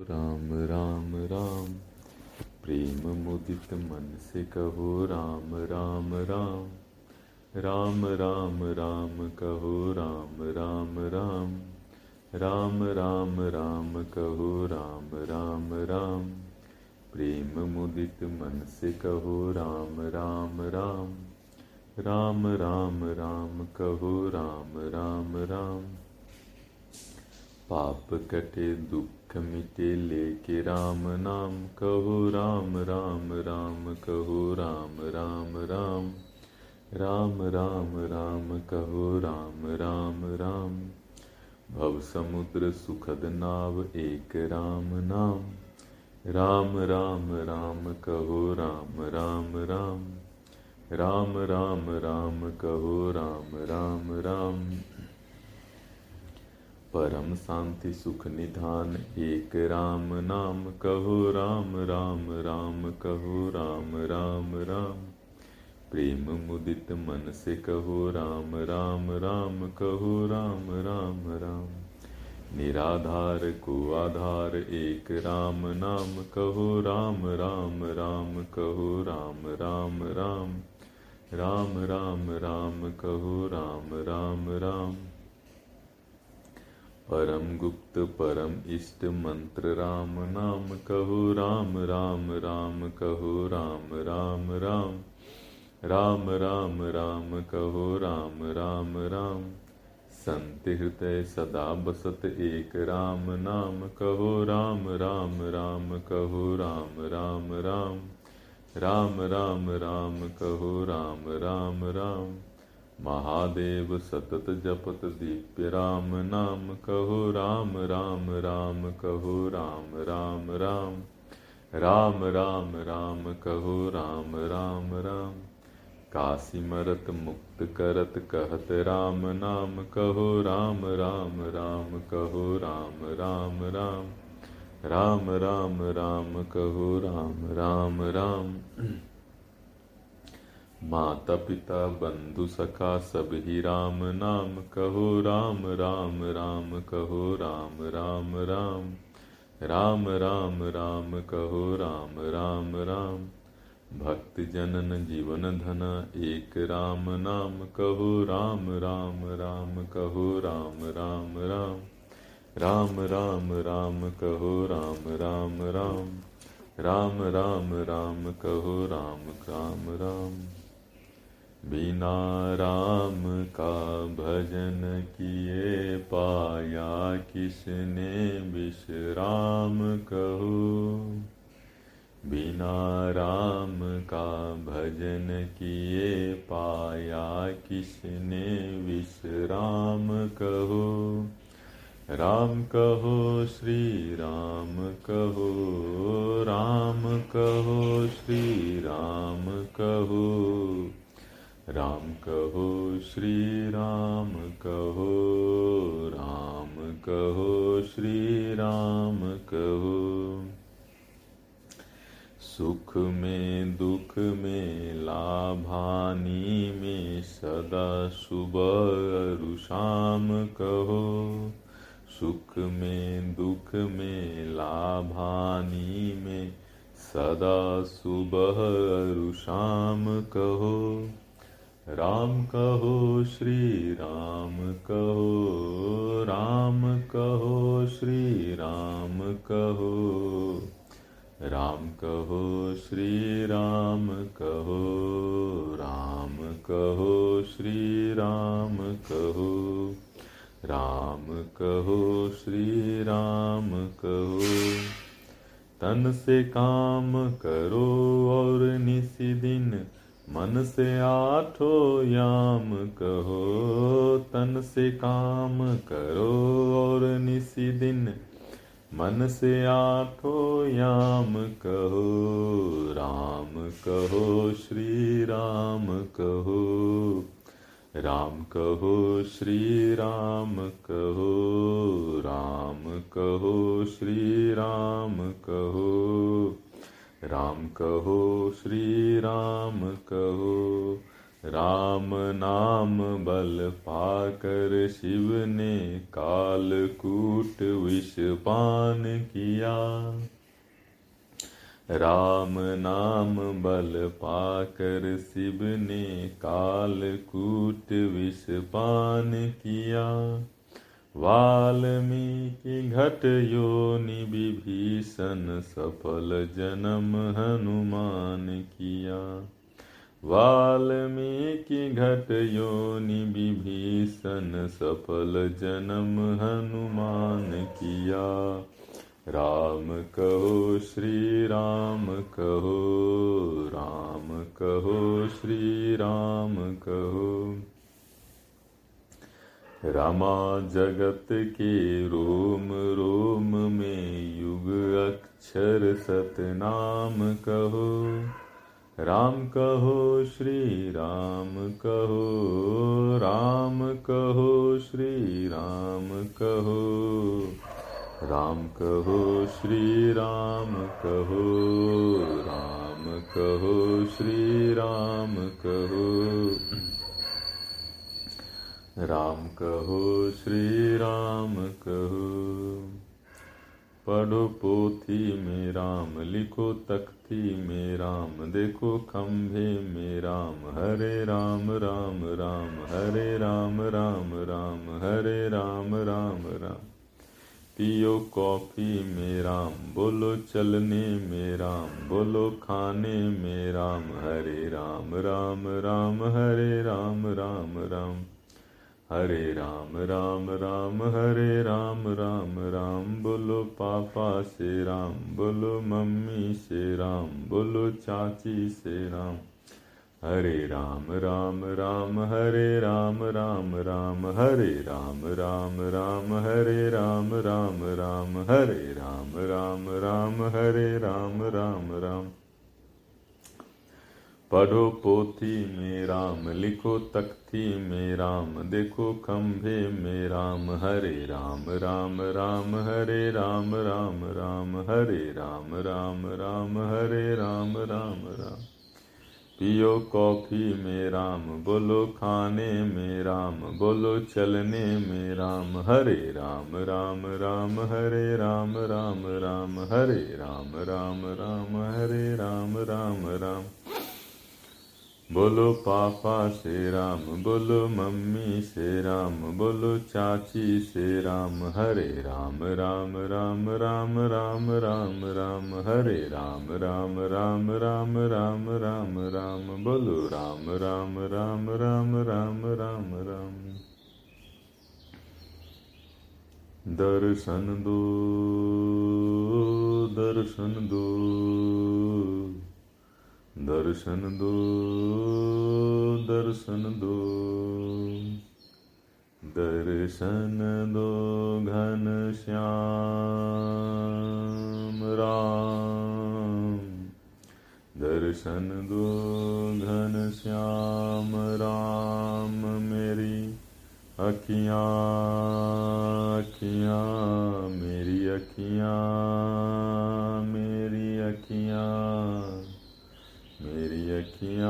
राम राम राम। प्रेम मुदित मन से कहो राम राम राम। राम राम राम कहो राम राम राम। राम राम राम कहो राम राम राम। प्रेम मुदित मन से कहो राम राम राम। राम राम राम कहो राम राम राम। पाप कटे दुख मिटे लेके राम नाम कहो राम राम राम कहो राम राम राम राम राम राम कहो राम राम राम भव समुद्र सुखद नाव एक राम नाम राम राम राम कहो राम राम राम राम राम राम कहो राम राम राम परम शांति सुख निधान, एक राम नाम कहो, राम राम राम कहो, राम राम राम। प्रेम मुदित मन से कहो, राम राम राम कहो, राम राम राम। निराधार को आधार, एक राम नाम कहो, राम राम राम कहो, राम राम राम। राम राम राम कहो, राम राम राम। परम गुप्त, परम इष्ट, मंत्र राम, नाम कहो, राम राम राम कहो, राम राम राम। राम राम राम कहो, राम राम राम। संत हृदय सदा बसत एक राम, नाम कहो, राम राम राम कहो, राम राम राम। राम राम राम कहो, राम राम राम। महादेव सतत जपत दीप्य राम नाम कहो राम राम राम कहो राम राम राम। राम राम राम कहो राम राम राम। काशी मरत मुक्त करत कहत राम नाम कहो राम राम राम कहो राम राम राम। राम राम राम कहो राम राम राम। माता पिता बंधु सखा सब ही राम नाम कहो राम राम राम कहो राम राम राम राम राम राम कहो राम राम राम भक्त जनन जीवन धन एक राम नाम कहो राम राम राम कहो राम राम राम राम राम राम कहो राम राम राम राम राम राम कहो राम राम राम बिना राम का भजन किए पाया किसने विश्राम कहो? बिना राम का भजन किए पाया किसने विश्राम कहो? राम कहो श्री राम कहो राम कहो श्री राम कहो। राम कहो, श्री राम कहो राम कहो, श्री राम कहो। सुख में, दुख में, लाभानी में सदा सुबह शाम कहो। सुख में, दुख में, लाभानी में सदा सुबह शाम कहो। राम कहो, श्री राम कहो राम कहो, श्री राम कहो राम कहो, श्री राम कहो राम कहो, श्री राम कहो राम कहो, श्री राम कहो। तन से काम करो और निसी दिन मन से आठो याम कहो, तन से काम करो और निसी दिन। मन से आठो याम कहो, राम कहो, श्री राम कहो राम कहो, श्री राम कहो राम कहो, श्री राम कहो। राम कहो, श्री राम कहो, राम नाम बल पाकर शिव ने कालकूट विष पान किया। राम नाम बल पाकर शिव ने कालकूट विष पान किया। वाल्मीकि घट योनि विभीषण सफल जन्म हनुमान किया। वाल्मीकि घट योनि विभीषण सफल जन्म हनुमान किया। राम कहो श्री राम, कहो राम, कहो श्री राम, कहो रामा जगत के रोम रोम में युग अक्षर सतनाम कहो। राम कहो, श्री राम कहो राम कहो, श्री राम कहो। राम कहो, श्री राम कहो राम कहो, श्री राम कहो राम कहो श्री राम कहो। पढ़ो पोथी में राम, लिखो तख्ती में राम, देखो खंभे में राम। हरे राम राम राम, हरे राम राम राम, हरे राम राम राम। पियो कॉफ़ी में राम, बोलो चलने में राम, बोलो खाने में राम। हरे राम राम राम, हरे राम राम राम। हरे राम राम राम हरे राम राम राम बोलो पापा से राम बोलो मम्मी से राम बोलो चाची से राम हरे राम राम राम हरे राम राम राम हरे राम राम राम हरे राम राम राम हरे राम राम राम हरे राम राम राम पढ़ो पोथी में राम लिखो तख्ती में राम देखो खंभे में राम हरे राम राम राम हरे राम राम राम हरे राम राम राम हरे राम राम राम पियो कॉफ़ी में राम बोलो खाने में राम बोलो चलने में राम हरे राम राम राम हरे राम राम राम हरे राम राम राम हरे राम राम राम बोलो पापा से राम बोलो मम्मी से राम बोलो चाची से राम हरे राम राम राम राम राम राम राम हरे राम राम राम राम राम राम राम बोलो राम राम राम राम राम राम राम दर्शन दो दर्शन दो दर्शन दो दर्शन दो। दर्शन दो घन श्याम राम। दर्शन दो घन श्याम राम, मेरी अखियाँ अखियाँ, मेरी अखियाँ मेरी अखियाँ। मेरी अखियाँ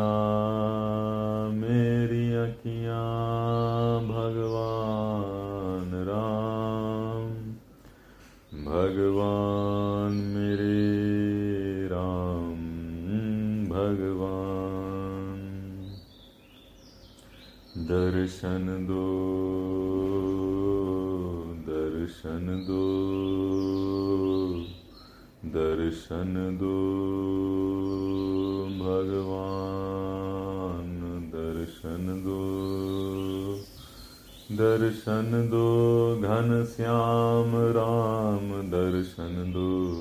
मेरी अखियाँ, भगवान राम। भगवान मेरे राम, भगवान। दर्शन दो दर्शन दो दर्शन दो। दर्शन दो, घन श्याम राम दर्शन दो।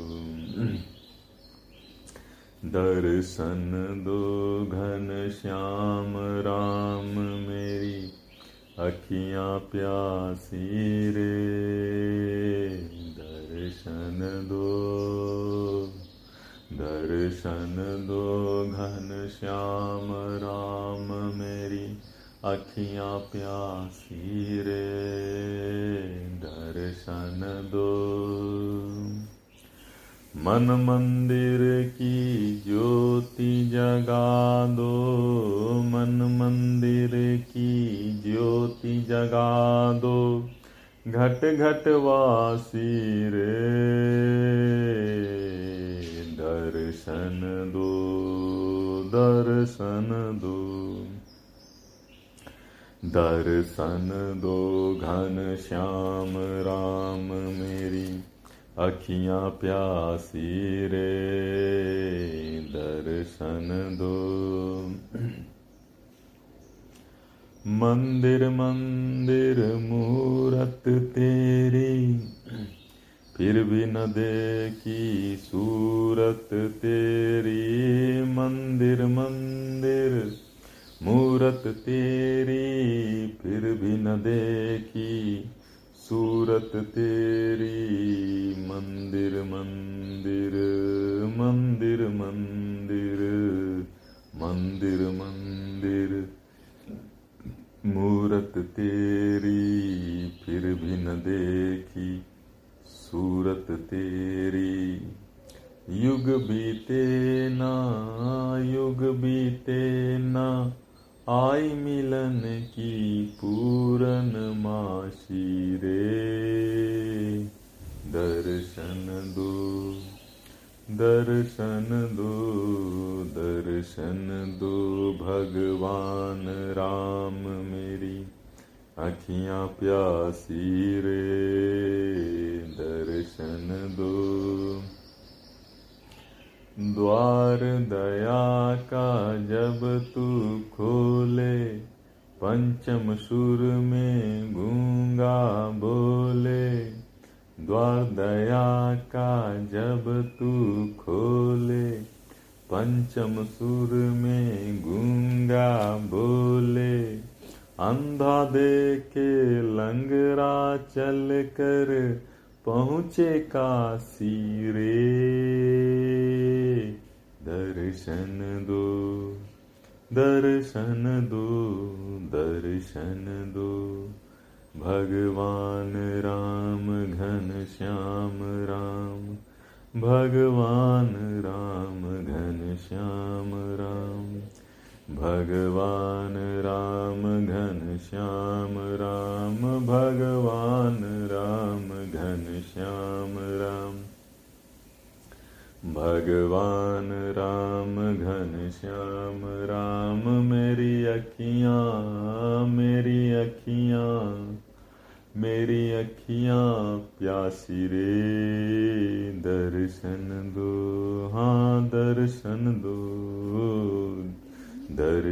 दर्शन दो, घन श्याम राम मेरी अखियाँ प्यासी रे। दर्शन दो दर्शन दो, घन श्याम राम मेरी अखियाँ प्यासी रे, दर्शन दो। मन मंदिर की ज्योति जगा दो। मन मंदिर की ज्योति जगा दो। घट घट वासी रे, दर्शन दो दर्शन दो। दर्शन दो घन श्याम राम मेरी, अखियाँ प्यासी रे। दर्शन दो। मंदिर मंदिर मूरत तेरी, फिर भी न देखी सूरत तेरी। मंदिर मंदिर मूरत तेरी फिर भी न देखी। सूरत तेरी, मंदिर मंदिर मंदिर मंदिर मंदिर मंदिर। मूरत तेरी फिर भी न देखी। सूरत तेरी, युग बीते ना, युग बीते ना। आई मिलन की पूरन माशी रे। दर्शन दो दर्शन दो दर्शन दो। भगवान राम मेरी अखियाँ प्यासी रे। दर्शन दो द्वार दया का जब तू खोले, पंचम सुर में गूँगा बोले। द्वार दया का जब तू खोले, पंचम सुर में गूँगा बोले। अंधा देखे लंगरा चल कर पहुँचे काशी रे दर्शन दो दर्शन दो दर्शन दो। भगवान राम, घन श्याम राम। भगवान राम, घन श्याम राम। भगवान राम घन श्याम राम, भगवान राम घन श्याम राम। भगवान राम घन श्याम राम, मेरी अखियाँ मेरी अखियाँ मेरी अखियाँ प्यासी रे, दर्शन दो हाँ दर्शन दो।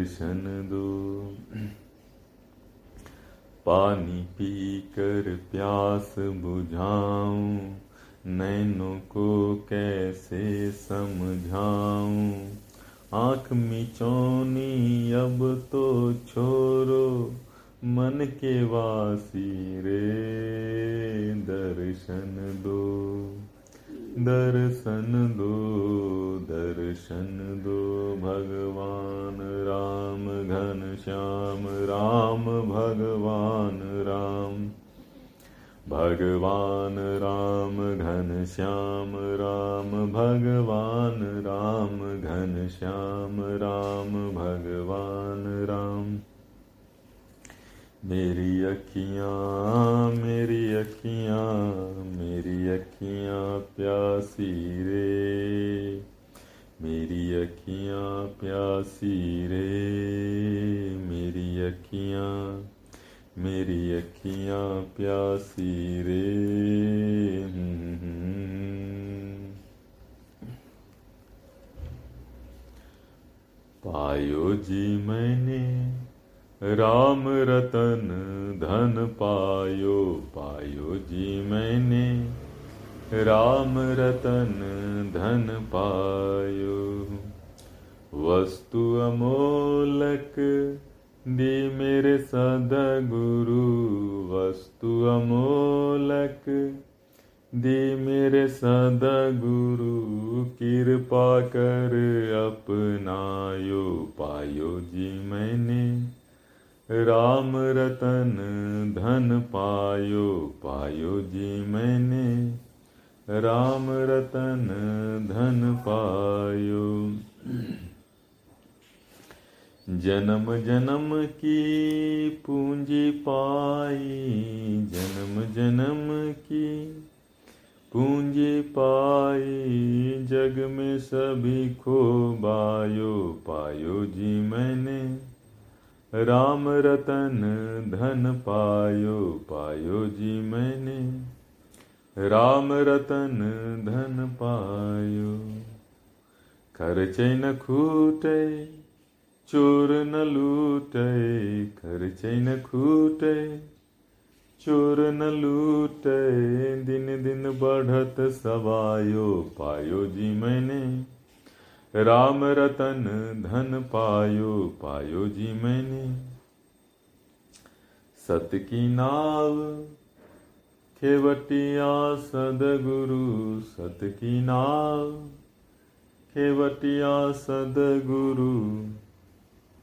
दर्शन दो। पानी पी कर प्यास बुझाऊं, नैनों को कैसे समझाऊं? आँख मिचौनी अब तो छोरो, मन के वासी रे, दर्शन दो। दर्शन दो दर्शन दो, भगवान राम, घन श्याम राम, भगवान राम। भगवान राम, घन श्याम राम, भगवान राम, घन श्याम राम, भगवान राम। मेरी अखियाँ मेरी अखियाँ मेरी अखियाँ प्यासी रे। मेरी अखियाँ प्यासी रे। मेरी अखियाँ मेरी अखियाँ प्यासी रे। पायो जी मैंने राम रतन धन पायो। पायो जी मैंने राम रतन धन पायो। वस्तु अमोलक दी मेरे सदगुरु। वस्तु अमोलक दी मेरे सदगुरु। कृपा कर अपनायो, पायो जी मैंने। राम रतन धन पायो पायो जी मैंने। राम रतन धन पायो। जन्म जन्म की पूंजी पाई, जन्म जन्म की पूंजी पाई, जग में सभी खो बायो, पायो जी मैंने। राम रतन धन पायो पायो जी मैंने। राम रतन धन पायो। खर्चे न खूटे, चोर न लूटे। खर्चे न खूटे, चोर न लूटे। दिन दिन बढ़त सवायो, पायो जी मैंने। राम रतन धन पायो पायो जी मैंने। सत की नाव खेवटिया सदगुरु सत की नाव खेवटिया सदगुरु,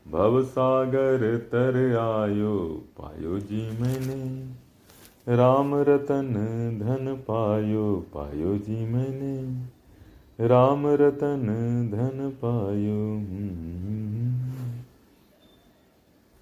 भव सागर तर आयो पायो जी मैंने। राम रतन धन पायो पायो जी मैंने। राम रतन धन पायो